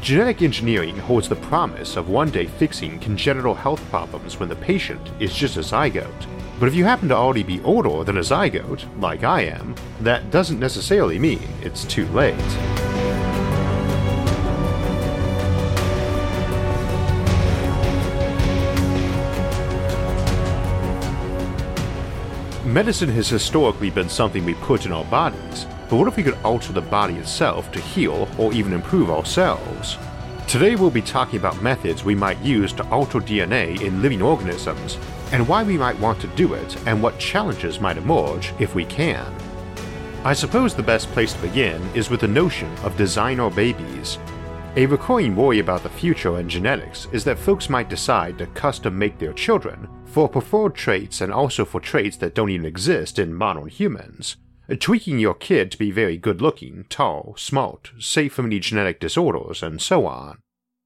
Genetic engineering holds the promise of one day fixing congenital health problems when the patient is just a zygote. But if you happen to already be older than a zygote, like I am, that doesn't necessarily mean it's too late. Medicine has historically been something we put in our bodies, but what if we could alter the body itself to heal or even improve ourselves? Today we'll be talking about methods we might use to alter DNA in living organisms, and why we might want to do it, and what challenges might emerge if we can. I suppose the best place to begin is with the notion of designer babies. A recurring worry about the future and genetics is that folks might decide to custom make their children for preferred traits and also for traits that don't even exist in modern humans tweaking your kid to be very good looking, tall, smart, safe from any genetic disorders, and so on.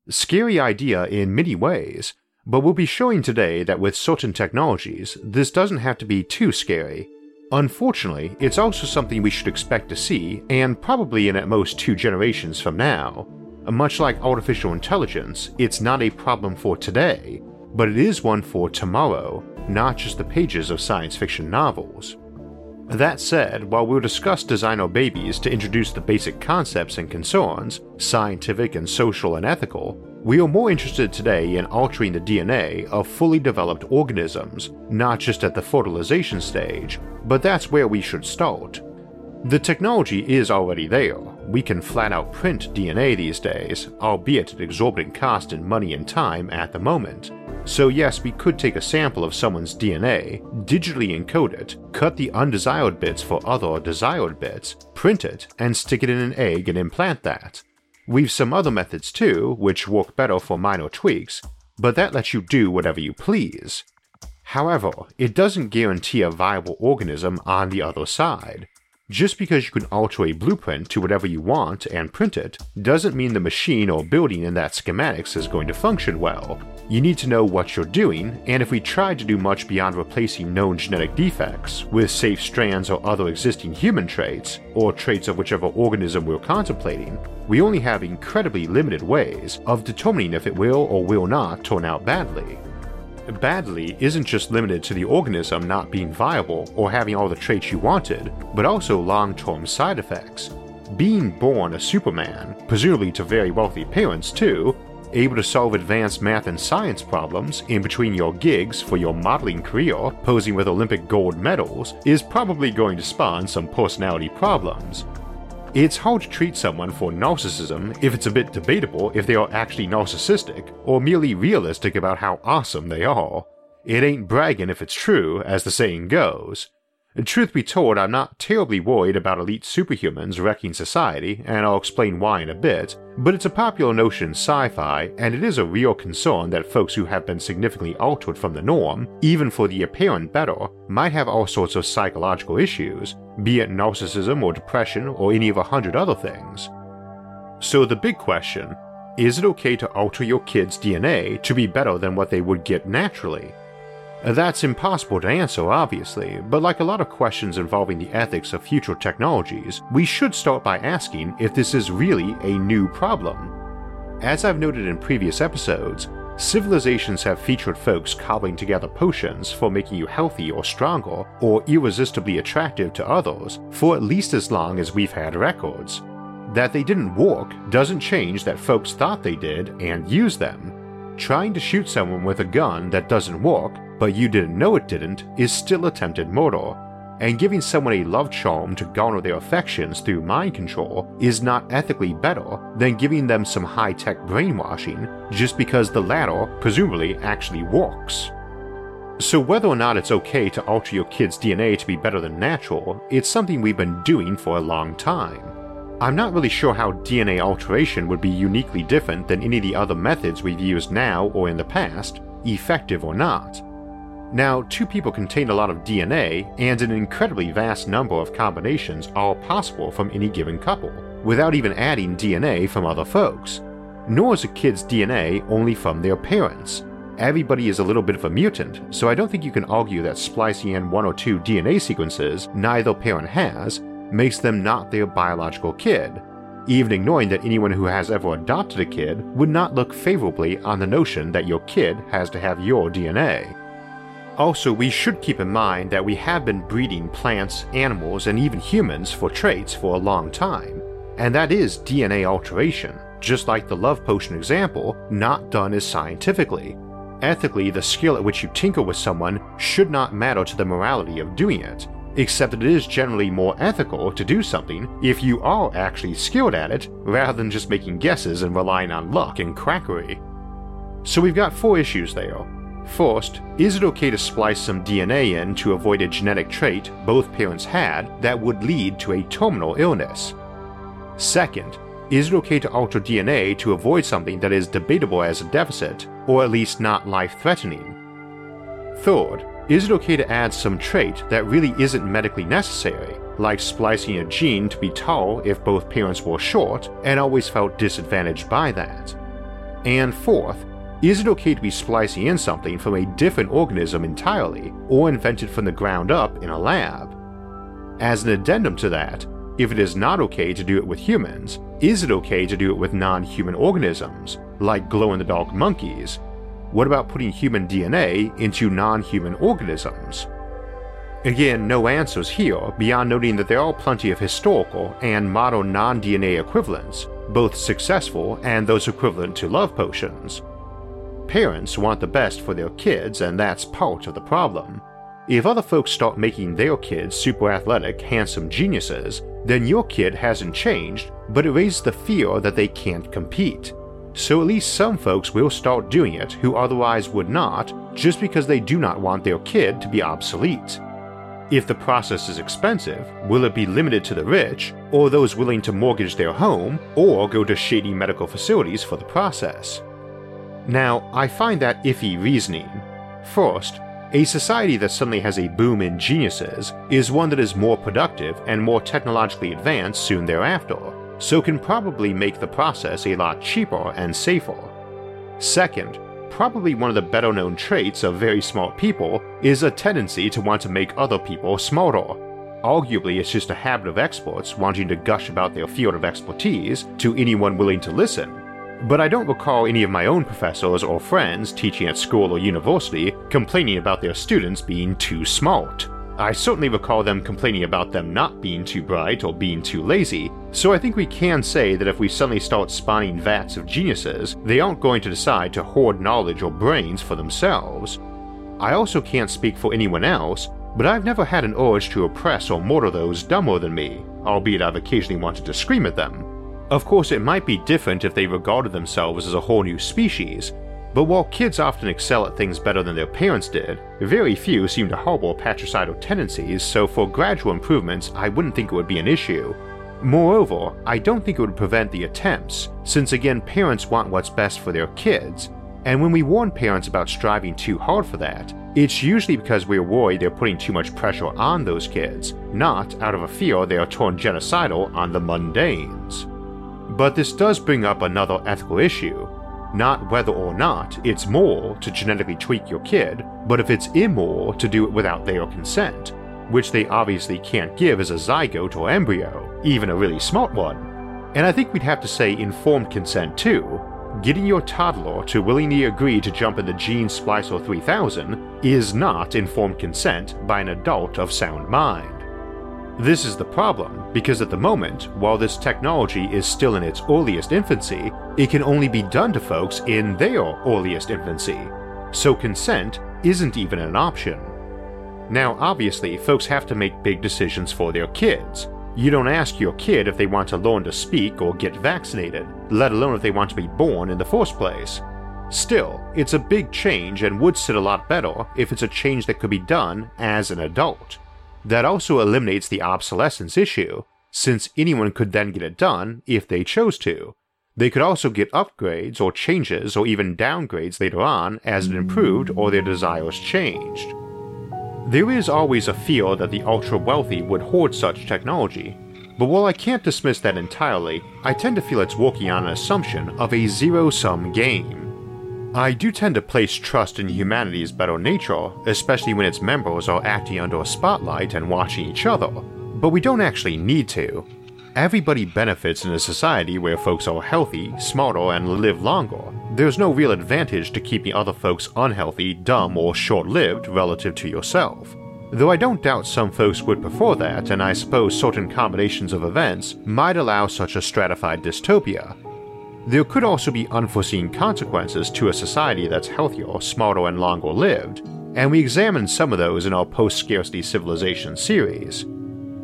Scary idea in many ways, but we'll be showing today that with certain technologies, this doesn't have to be too scary. Unfortunately, it's also something we should expect to see, and probably in at most two generations from now. Much like artificial intelligence, it's not a problem for today, but it is one for tomorrow, not just the pages of science fiction novels. That said, while we'll discuss designer babies to introduce the basic concepts and concerns, scientific and social and ethical, we are more interested today in altering the DNA of fully developed organisms, not just at the fertilization stage, but that's where we should start. The technology is already there. We can flat out print DNA these days, albeit at exorbitant cost in money and time at the moment, so, yes, we could take a sample of someone's DNA, digitally encode it, cut the undesired bits for other desired bits, print it, and stick it in an egg and implant that. We've some other methods too, which work better for minor tweaks, but that lets you do whatever you please. However, it doesn't guarantee a viable organism on the other side. Just because you can alter a blueprint to whatever you want and print it, doesn't mean the machine or building in that schematics is going to function well. You need to know what you're doing, and if we tried to do much beyond replacing known genetic defects with safe strands or other existing human traits, or traits of whichever organism we're contemplating, we only have incredibly limited ways of determining if it will or will not turn out badly badly isn't just limited to the organism not being viable or having all the traits you wanted, but also long term side effects. Being born a Superman, presumably to very wealthy parents too, able to solve advanced math and science problems in between your gigs for your modeling career, posing with Olympic gold medals, is probably going to spawn some personality problems, it's hard to treat someone for narcissism if it's a bit debatable if they are actually narcissistic or merely realistic about how awesome they are. It ain't bragging if it's true, as the saying goes. Truth be told, I'm not terribly worried about elite superhumans wrecking society, and I'll explain why in a bit, but it's a popular notion in sci fi, and it is a real concern that folks who have been significantly altered from the norm, even for the apparent better, might have all sorts of psychological issues, be it narcissism or depression or any of a hundred other things. So the big question is it okay to alter your kid's DNA to be better than what they would get naturally? That's impossible to answer, obviously, but like a lot of questions involving the ethics of future technologies, we should start by asking if this is really a new problem. As I've noted in previous episodes, civilizations have featured folks cobbling together potions for making you healthy or stronger or irresistibly attractive to others for at least as long as we've had records. That they didn't work doesn't change that folks thought they did and used them. Trying to shoot someone with a gun that doesn't work but you didn't know it didn't, is still attempted murder. And giving someone a love charm to garner their affections through mind control is not ethically better than giving them some high tech brainwashing just because the latter, presumably, actually works. So, whether or not it's okay to alter your kid's DNA to be better than natural, it's something we've been doing for a long time. I'm not really sure how DNA alteration would be uniquely different than any of the other methods we've used now or in the past, effective or not, Now, two people contain a lot of DNA, and an incredibly vast number of combinations are possible from any given couple, without even adding DNA from other folks. Nor is a kid's DNA only from their parents. Everybody is a little bit of a mutant, so I don't think you can argue that splicing in one or two DNA sequences neither parent has makes them not their biological kid, even ignoring that anyone who has ever adopted a kid would not look favorably on the notion that your kid has to have your DNA. Also, we should keep in mind that we have been breeding plants, animals, and even humans for traits for a long time, and that is DNA alteration, just like the love potion example, not done as scientifically. Ethically, the skill at which you tinker with someone should not matter to the morality of doing it, except that it is generally more ethical to do something if you are actually skilled at it, rather than just making guesses and relying on luck and quackery. So we've got four issues there. First, is it okay to splice some DNA in to avoid a genetic trait both parents had that would lead to a terminal illness? Second, is it okay to alter DNA to avoid something that is debatable as a deficit, or at least not life threatening? Third, is it okay to add some trait that really isn't medically necessary, like splicing a gene to be tall if both parents were short and always felt disadvantaged by that? And fourth, is it okay to be splicing in something from a different organism entirely, or invented from the ground up in a lab? As an addendum to that, if it is not okay to do it with humans, is it okay to do it with non human organisms, like glow in the dark monkeys? What about putting human DNA into non human organisms? Again, no answers here beyond noting that there are plenty of historical and modern non DNA equivalents, both successful and those equivalent to love potions, Parents want the best for their kids, and that's part of the problem. If other folks start making their kids super athletic, handsome geniuses, then your kid hasn't changed, but it raises the fear that they can't compete. So at least some folks will start doing it who otherwise would not, just because they do not want their kid to be obsolete. If the process is expensive, will it be limited to the rich, or those willing to mortgage their home, or go to shady medical facilities for the process? Now, I find that iffy reasoning. First, a society that suddenly has a boom in geniuses is one that is more productive and more technologically advanced soon thereafter, so can probably make the process a lot cheaper and safer. Second, probably one of the better known traits of very smart people is a tendency to want to make other people smarter. Arguably, it's just a habit of experts wanting to gush about their field of expertise to anyone willing to listen, but I don't recall any of my own professors or friends teaching at school or university complaining about their students being too smart. I certainly recall them complaining about them not being too bright or being too lazy, so I think we can say that if we suddenly start spawning vats of geniuses, they aren't going to decide to hoard knowledge or brains for themselves. I also can't speak for anyone else, but I've never had an urge to oppress or murder those dumber than me, albeit I've occasionally wanted to scream at them. Of course, it might be different if they regarded themselves as a whole new species, but while kids often excel at things better than their parents did, very few seem to harbor patricidal tendencies, so for gradual improvements, I wouldn't think it would be an issue. Moreover, I don't think it would prevent the attempts, since again, parents want what's best for their kids, and when we warn parents about striving too hard for that, it's usually because we're worried they're putting too much pressure on those kids, not out of a fear they are torn genocidal on the mundanes. But this does bring up another ethical issue. Not whether or not it's moral to genetically tweak your kid, but if it's immoral to do it without their consent, which they obviously can't give as a zygote or embryo, even a really smart one. And I think we'd have to say informed consent too. Getting your toddler to willingly agree to jump in the Gene Splicer 3000 is not informed consent by an adult of sound mind. This is the problem, because at the moment, while this technology is still in its earliest infancy, it can only be done to folks in their earliest infancy, so consent isn't even an option. Now, obviously, folks have to make big decisions for their kids. You don't ask your kid if they want to learn to speak or get vaccinated, let alone if they want to be born in the first place. Still, it's a big change and would sit a lot better if it's a change that could be done as an adult. That also eliminates the obsolescence issue, since anyone could then get it done if they chose to. They could also get upgrades or changes or even downgrades later on as it improved or their desires changed. There is always a fear that the ultra wealthy would hoard such technology, but while I can't dismiss that entirely, I tend to feel it's working on an assumption of a zero sum game. I do tend to place trust in humanity's better nature, especially when its members are acting under a spotlight and watching each other, but we don't actually need to. Everybody benefits in a society where folks are healthy, smarter, and live longer. There's no real advantage to keeping other folks unhealthy, dumb, or short lived relative to yourself. Though I don't doubt some folks would prefer that, and I suppose certain combinations of events might allow such a stratified dystopia. There could also be unforeseen consequences to a society that's healthier, smarter, and longer lived, and we examined some of those in our post scarcity civilization series.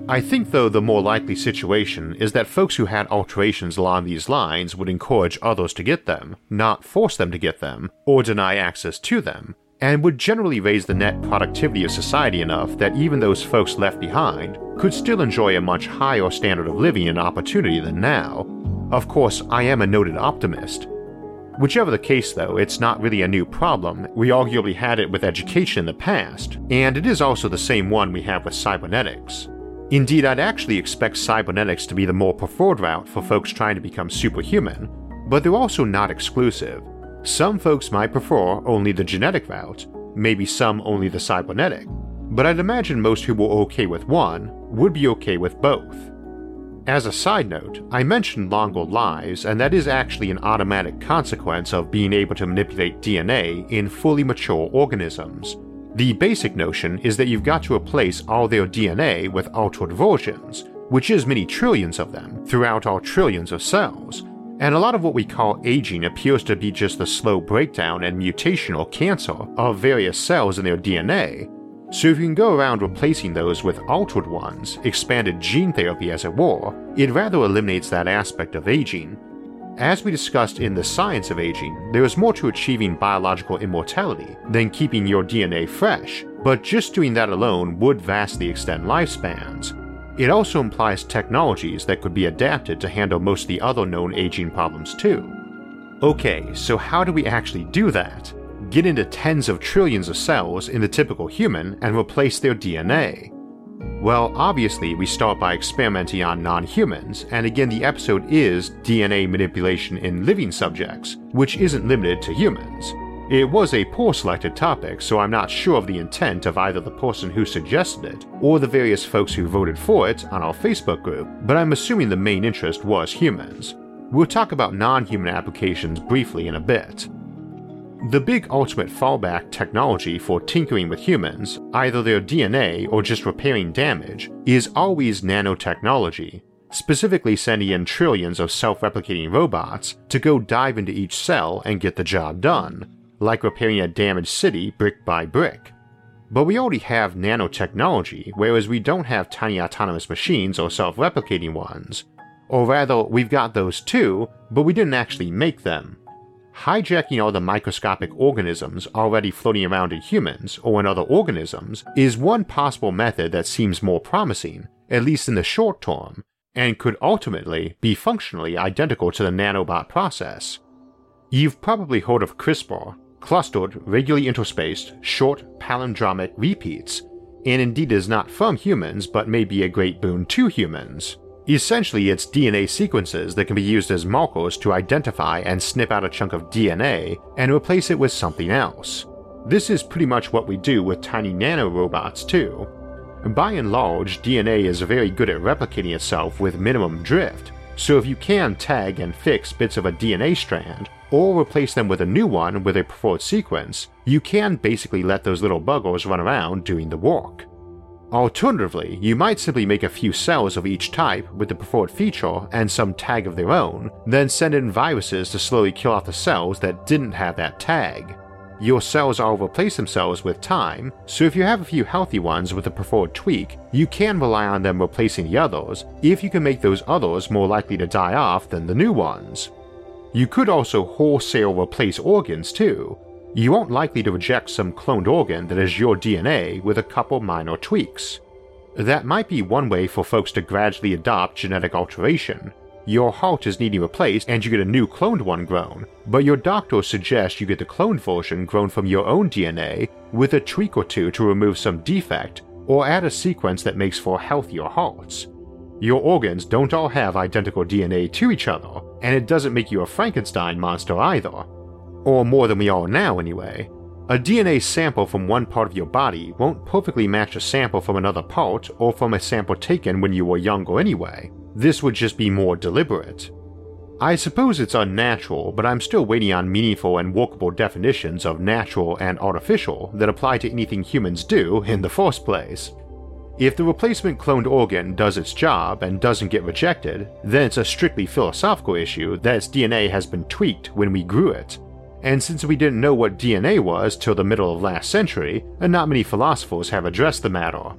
I think, though, the more likely situation is that folks who had alterations along these lines would encourage others to get them, not force them to get them, or deny access to them, and would generally raise the net productivity of society enough that even those folks left behind could still enjoy a much higher standard of living and opportunity than now. Of course, I am a noted optimist. Whichever the case, though, it's not really a new problem. We arguably had it with education in the past, and it is also the same one we have with cybernetics. Indeed, I'd actually expect cybernetics to be the more preferred route for folks trying to become superhuman, but they're also not exclusive. Some folks might prefer only the genetic route, maybe some only the cybernetic, but I'd imagine most who were okay with one would be okay with both. As a side note, I mentioned longer lives, and that is actually an automatic consequence of being able to manipulate DNA in fully mature organisms. The basic notion is that you've got to replace all their DNA with altered versions, which is many trillions of them throughout our trillions of cells, and a lot of what we call aging appears to be just the slow breakdown and mutation or cancer of various cells in their DNA. So if you can go around replacing those with altered ones, expanded gene therapy as it were, it rather eliminates that aspect of aging. As we discussed in The Science of Aging, there is more to achieving biological immortality than keeping your DNA fresh, but just doing that alone would vastly extend lifespans, it also implies technologies that could be adapted to handle most of the other known aging problems too. Okay, so how do we actually do that? Get into tens of trillions of cells in the typical human and replace their DNA? Well, obviously, we start by experimenting on non humans, and again, the episode is DNA manipulation in living subjects, which isn't limited to humans. It was a poor selected topic, so I'm not sure of the intent of either the person who suggested it or the various folks who voted for it on our Facebook group, but I'm assuming the main interest was humans. We'll talk about non human applications briefly in a bit. The big ultimate fallback technology for tinkering with humans, either their DNA or just repairing damage, is always nanotechnology, specifically sending in trillions of self replicating robots to go dive into each cell and get the job done, like repairing a damaged city brick by brick. But we already have nanotechnology, whereas we don't have tiny autonomous machines or self replicating ones. Or rather, we've got those too, but we didn't actually make them. Hijacking all the microscopic organisms already floating around in humans or in other organisms is one possible method that seems more promising, at least in the short term, and could ultimately be functionally identical to the nanobot process. You've probably heard of CRISPR, clustered, regularly interspaced, short palindromic repeats, and indeed is not from humans but may be a great boon to humans. Essentially, it's DNA sequences that can be used as markers to identify and snip out a chunk of DNA and replace it with something else. This is pretty much what we do with tiny nanorobots, too. By and large, DNA is very good at replicating itself with minimum drift, so if you can tag and fix bits of a DNA strand, or replace them with a new one with a preferred sequence, you can basically let those little buggers run around doing the work. Alternatively, you might simply make a few cells of each type with the preferred feature and some tag of their own, then send in viruses to slowly kill off the cells that didn't have that tag. Your cells all replace themselves with time, so if you have a few healthy ones with a preferred tweak, you can rely on them replacing the others if you can make those others more likely to die off than the new ones. You could also wholesale replace organs too. You aren't likely to reject some cloned organ that is your DNA with a couple minor tweaks. That might be one way for folks to gradually adopt genetic alteration. your heart is needing replaced and you get a new cloned one grown, but your doctor suggests you get the cloned version grown from your own DNA with a tweak or two to remove some defect or add a sequence that makes for healthier hearts. Your organs don't all have identical DNA to each other, and it doesn't make you a Frankenstein monster either. Or more than we are now, anyway. A DNA sample from one part of your body won't perfectly match a sample from another part or from a sample taken when you were younger anyway. This would just be more deliberate. I suppose it's unnatural, but I'm still waiting on meaningful and workable definitions of natural and artificial that apply to anything humans do in the first place. If the replacement cloned organ does its job and doesn't get rejected, then it's a strictly philosophical issue that its DNA has been tweaked when we grew it, and since we didn't know what DNA was till the middle of last century, and not many philosophers have addressed the matter.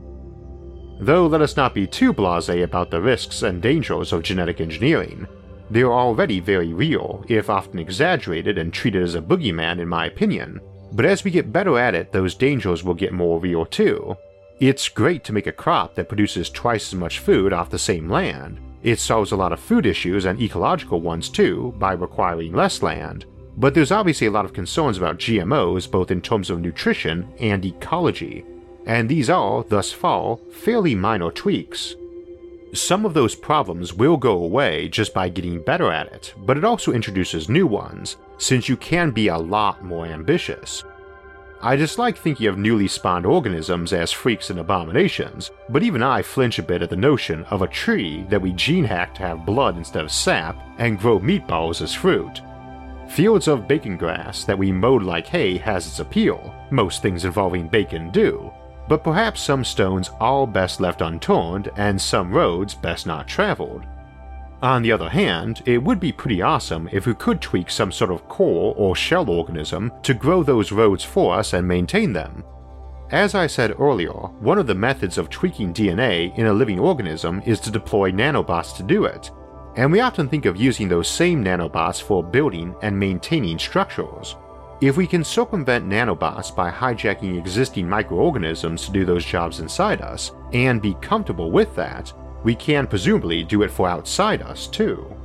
Though let us not be too blase about the risks and dangers of genetic engineering. They are already very real, if often exaggerated and treated as a boogeyman in my opinion, but as we get better at it, those dangers will get more real too. It's great to make a crop that produces twice as much food off the same land. It solves a lot of food issues and ecological ones too by requiring less land, but there's obviously a lot of concerns about GMOs both in terms of nutrition and ecology, and these are, thus far, fairly minor tweaks. Some of those problems will go away just by getting better at it, but it also introduces new ones, since you can be a lot more ambitious. I dislike thinking of newly spawned organisms as freaks and abominations, but even I flinch a bit at the notion of a tree that we gene hack to have blood instead of sap and grow meatballs as fruit. Fields of bacon grass that we mowed like hay has its appeal, most things involving bacon do, but perhaps some stones are best left unturned and some roads best not traveled. On the other hand, it would be pretty awesome if we could tweak some sort of core or shell organism to grow those roads for us and maintain them. As I said earlier, one of the methods of tweaking DNA in a living organism is to deploy nanobots to do it, and we often think of using those same nanobots for building and maintaining structures. If we can circumvent nanobots by hijacking existing microorganisms to do those jobs inside us, and be comfortable with that, we can presumably do it for outside us too.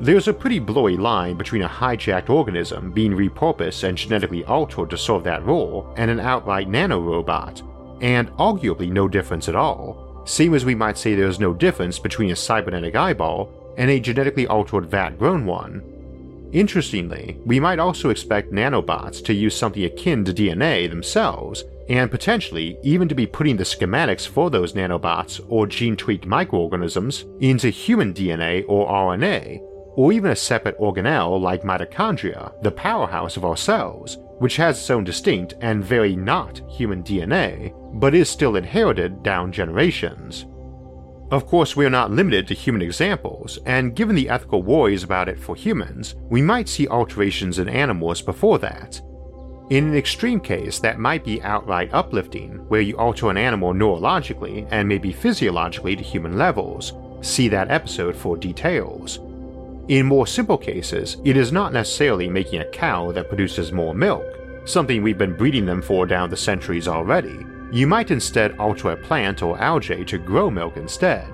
There's a pretty blurry line between a hijacked organism being repurposed and genetically altered to serve that role and an outright nanorobot, and arguably no difference at all, same as we might say there's no difference between a cybernetic eyeball and a genetically altered vat grown one. Interestingly, we might also expect nanobots to use something akin to DNA themselves, and potentially even to be putting the schematics for those nanobots or gene tweaked microorganisms into human DNA or RNA, or even a separate organelle like mitochondria, the powerhouse of our cells, which has its own distinct and very not human DNA, but is still inherited down generations. Of course, we are not limited to human examples, and given the ethical worries about it for humans, we might see alterations in animals before that. In an extreme case, that might be outright uplifting, where you alter an animal neurologically and maybe physiologically to human levels. See that episode for details. In more simple cases, it is not necessarily making a cow that produces more milk, something we've been breeding them for down the centuries already, you might instead alter a plant or algae to grow milk instead.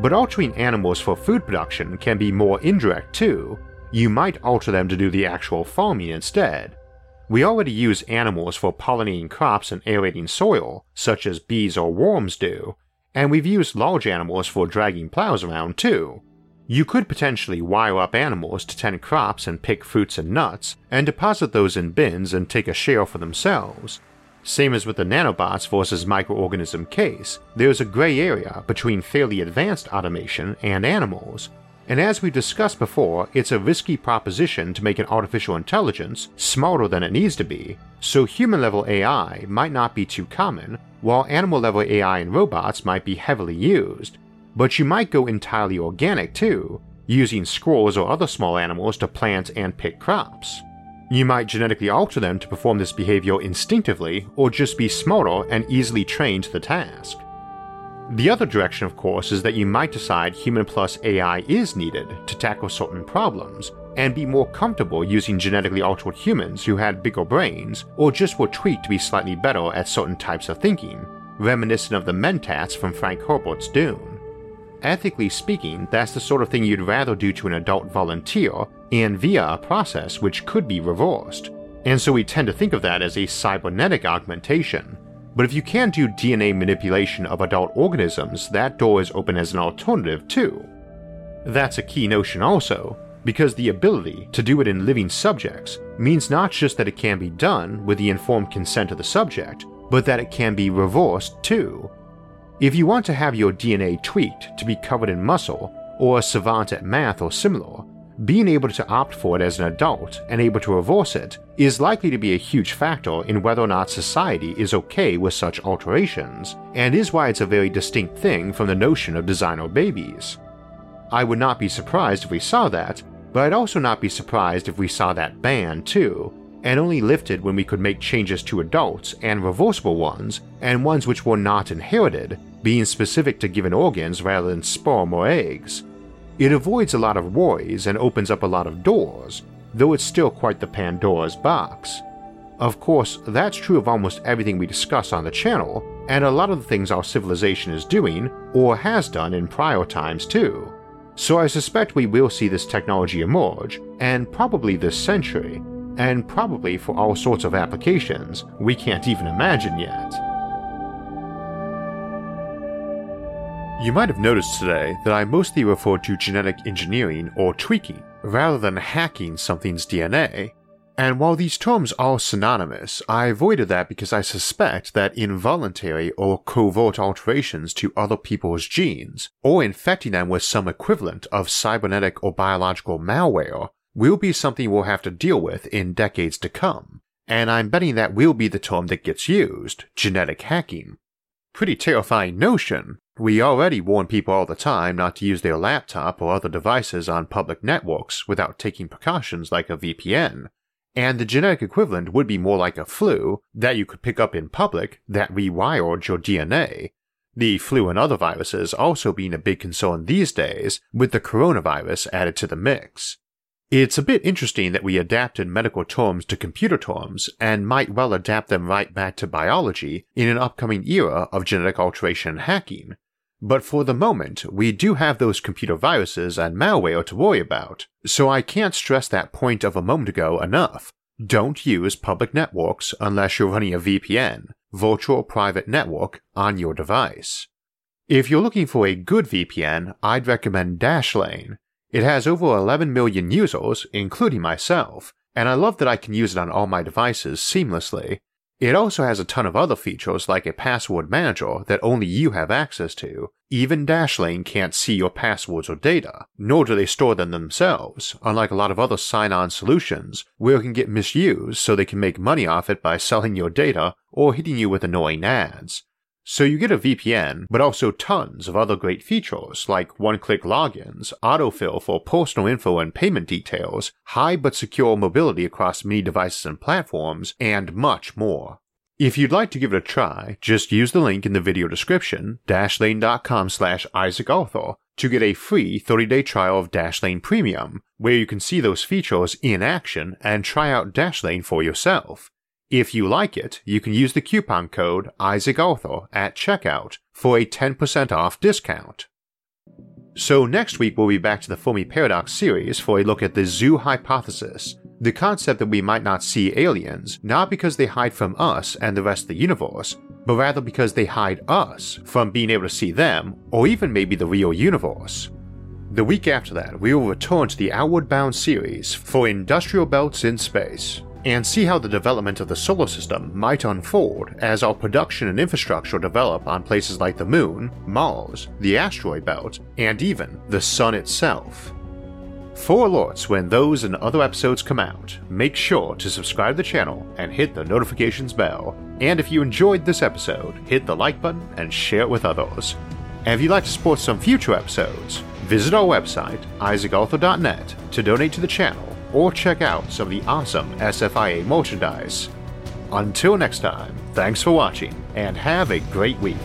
But altering animals for food production can be more indirect too. You might alter them to do the actual farming instead. We already use animals for pollinating crops and aerating soil, such as bees or worms do, and we've used large animals for dragging plows around too. You could potentially wire up animals to tend crops and pick fruits and nuts, and deposit those in bins and take a share for themselves, same as with the nanobots versus microorganism case, there's a gray area between fairly advanced automation and animals. And as we discussed before, it's a risky proposition to make an artificial intelligence smarter than it needs to be, so human level AI might not be too common, while animal level AI and robots might be heavily used. But you might go entirely organic too, using squirrels or other small animals to plant and pick crops. You might genetically alter them to perform this behavior instinctively, or just be smarter and easily trained to the task. The other direction, of course, is that you might decide human plus AI is needed to tackle certain problems, and be more comfortable using genetically altered humans who had bigger brains, or just were tweaked to be slightly better at certain types of thinking, reminiscent of the Mentats from Frank Herbert's Dune. Ethically speaking, that's the sort of thing you'd rather do to an adult volunteer and via a process which could be reversed. And so we tend to think of that as a cybernetic augmentation. But if you can do DNA manipulation of adult organisms, that door is open as an alternative too. That's a key notion also, because the ability to do it in living subjects means not just that it can be done with the informed consent of the subject, but that it can be reversed too. If you want to have your DNA tweaked to be covered in muscle, or a savant at math or similar, being able to opt for it as an adult and able to reverse it is likely to be a huge factor in whether or not society is okay with such alterations, and is why it's a very distinct thing from the notion of designer babies. I would not be surprised if we saw that, but I'd also not be surprised if we saw that banned too, and only lifted when we could make changes to adults and reversible ones, and ones which were not inherited, being specific to given organs rather than sperm or eggs. It avoids a lot of worries and opens up a lot of doors, though it's still quite the Pandora's box. Of course, that's true of almost everything we discuss on the channel, and a lot of the things our civilization is doing, or has done in prior times too. So I suspect we will see this technology emerge, and probably this century, and probably for all sorts of applications we can't even imagine yet. You might have noticed today that I mostly refer to genetic engineering or tweaking rather than hacking something's DNA, and while these terms are synonymous, I avoided that because I suspect that involuntary or covert alterations to other people's genes, or infecting them with some equivalent of cybernetic or biological malware, will be something we'll have to deal with in decades to come, and I'm betting that will be the term that gets used genetic hacking. Pretty terrifying notion. We already warn people all the time not to use their laptop or other devices on public networks without taking precautions like a VPN, and the genetic equivalent would be more like a flu that you could pick up in public that rewired your DNA. The flu and other viruses also being a big concern these days, with the coronavirus added to the mix. It's a bit interesting that we adapted medical terms to computer terms and might well adapt them right back to biology in an upcoming era of genetic alteration hacking. But for the moment, we do have those computer viruses and malware to worry about, so I can't stress that point of a moment ago enough. Don't use public networks unless you're running a VPN, virtual private network, on your device. If you're looking for a good VPN, I'd recommend Dashlane, it has over 11 million users, including myself, and I love that I can use it on all my devices seamlessly. It also has a ton of other features like a password manager that only you have access to. Even Dashlane can't see your passwords or data, nor do they store them themselves, unlike a lot of other sign on solutions where it can get misused so they can make money off it by selling your data or hitting you with annoying ads. So you get a VPN, but also tons of other great features like one-click logins, autofill for personal info and payment details, high but secure mobility across many devices and platforms, and much more. If you'd like to give it a try, just use the link in the video description, dashlane.com slash isaacarthur, to get a free 30-day trial of Dashlane Premium, where you can see those features in action and try out Dashlane for yourself. If you like it, you can use the coupon code IsaacArthur at checkout for a 10% off discount. So next week we'll be back to the Fermi Paradox series for a look at the zoo hypothesis, the concept that we might not see aliens not because they hide from us and the rest of the universe, but rather because they hide us from being able to see them or even maybe the real universe. The week after that, we will return to the Outward Bound series for Industrial Belts in Space, and see how the development of the solar system might unfold as our production and infrastructure develop on places like the Moon, Mars, the asteroid belt, and even the Sun itself. For alerts when those and other episodes come out, make sure to subscribe to the channel and hit the notifications bell. And if you enjoyed this episode, hit the like button and share it with others. And if you'd like to support some future episodes, visit our website, isaacarthur.net, to donate to the channel or check out some of the awesome SFIA merchandise. Until next time, thanks for watching and have a great week.